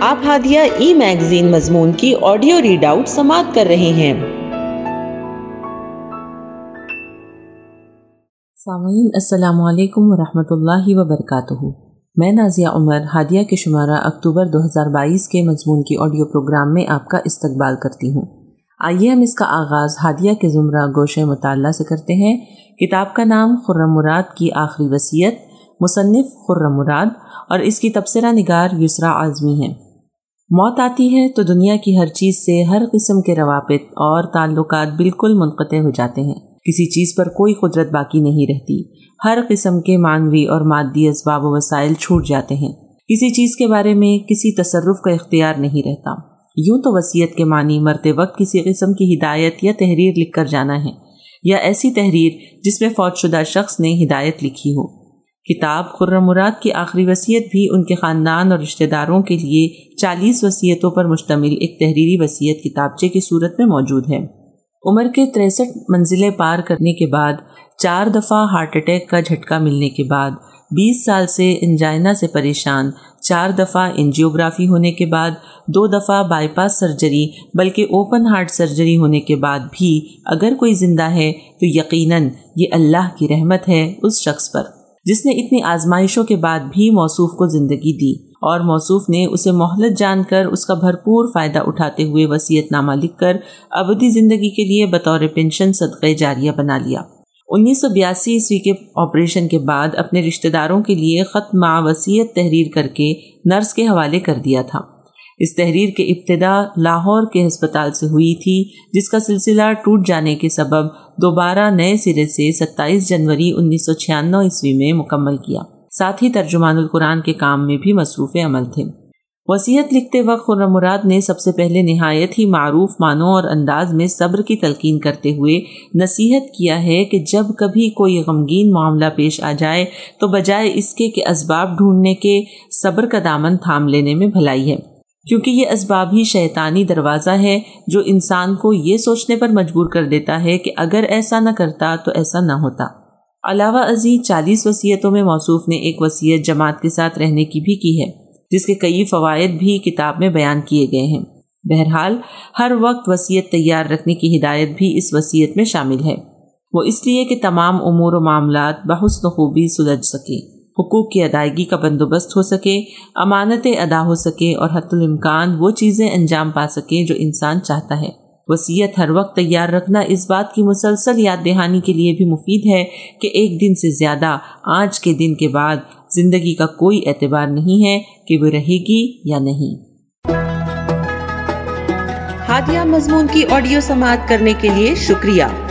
آپ ہادیہ ای میگزین مضمون کی آڈیو ریڈ آؤٹ سماعت کر رہے ہیں۔ سامعین، السلام علیکم ورحمۃ اللہ وبرکاتہ۔ میں نازیہ عمر، ہادیہ کے شمارہ اکتوبر دو ہزار بائیس کے مضمون کی آڈیو پروگرام میں آپ کا استقبال کرتی ہوں۔ آئیے ہم اس کا آغاز ہادیہ کے زمرہ گوشہ مطالعہ سے کرتے ہیں۔ کتاب کا نام خرم مراد کی آخری وصیت، مصنف خرم مراد اور اس کی تبصرہ نگار یسرا اعظمی ہیں۔ موت آتی ہے تو دنیا کی ہر چیز سے ہر قسم کے روابط اور تعلقات بالکل منقطع ہو جاتے ہیں۔ کسی چیز پر کوئی قدرت باقی نہیں رہتی۔ ہر قسم کے معنوی اور مادی اسباب و وسائل چھوٹ جاتے ہیں۔ کسی چیز کے بارے میں کسی تصرف کا اختیار نہیں رہتا۔ یوں تو وصیت کے معنی مرتے وقت کسی قسم کی ہدایت یا تحریر لکھ کر جانا ہے۔ یا ایسی تحریر جس میں فوج شدہ شخص نے ہدایت لکھی ہو۔ کتاب خرم مراد کی آخری وصیت بھی ان کے خاندان اور رشتہ داروں کے لیے چالیس وصیتوں پر مشتمل ایک تحریری وصیت کتابچے کی صورت میں موجود ہے۔ عمر کے تریسٹھ منزلیں پار کرنے کے بعد، چار دفعہ ہارٹ اٹیک کا جھٹکا ملنے کے بعد، بیس سال سے انجائنا سے پریشان، چار دفعہ انجیوگرافی ہونے کے بعد، دو دفعہ بائی پاس سرجری، بلکہ اوپن ہارٹ سرجری ہونے کے بعد بھی اگر کوئی زندہ ہے تو یقیناً یہ اللہ کی رحمت ہے اس شخص پر۔ جس نے اتنی آزمائشوں کے بعد بھی موصوف کو زندگی دی اور موصوف نے اسے مہلت جان کر اس کا بھرپور فائدہ اٹھاتے ہوئے وسیعت نامہ لکھ کر ابدی زندگی کے لیے بطور پنشن صدقے جاریہ بنا لیا۔ انیس سو بیاسی عیسوی کے آپریشن کے بعد اپنے رشتہ داروں کے لیے خط مع وسیعت تحریر کر کے نرس کے حوالے کر دیا تھا۔ اس تحریر کے ابتدا لاہور کے ہسپتال سے ہوئی تھی، جس کا سلسلہ ٹوٹ جانے کے سبب دوبارہ نئے سرے سے ستائیس جنوری انیس سو چھیانوے عیسوی میں مکمل کیا۔ ساتھ ہی ترجمان القرآن کے کام میں بھی مصروف عمل تھے۔ وصیت لکھتے وقت خرم مراد نے سب سے پہلے نہایت ہی معروف معنوں اور انداز میں صبر کی تلقین کرتے ہوئے نصیحت کیا ہے کہ جب کبھی کوئی غمگین معاملہ پیش آ جائے تو بجائے اس کے کہ اسباب ڈھونڈنے کے صبر کا دامن تھام لینے میں بھلائی ہے۔ کیونکہ یہ اسباب ہی شیطانی دروازہ ہے جو انسان کو یہ سوچنے پر مجبور کر دیتا ہے کہ اگر ایسا نہ کرتا تو ایسا نہ ہوتا۔ علاوہ ازیں چالیس وصیتوں میں موصوف نے ایک وصیت جماعت کے ساتھ رہنے کی بھی کی ہے، جس کے کئی فوائد بھی کتاب میں بیان کیے گئے ہیں۔ بہرحال، ہر وقت وصیت تیار رکھنے کی ہدایت بھی اس وصیت میں شامل ہے۔ وہ اس لیے کہ تمام امور و معاملات بحسن خوبی سلجھ سکیں۔ حقوق کی ادائیگی کا بندوبست ہو سکے، امانتیں ادا ہو سکے اور حت الامکان وہ چیزیں انجام پا سکیں جو انسان چاہتا ہے۔ وصیت ہر وقت تیار رکھنا اس بات کی مسلسل یاد دہانی کے لیے بھی مفید ہے کہ ایک دن سے زیادہ آج کے دن کے بعد زندگی کا کوئی اعتبار نہیں ہے کہ وہ رہے گی یا نہیں۔ ہادیہ مضمون کی آڈیو سماعت کرنے کے لیے شکریہ۔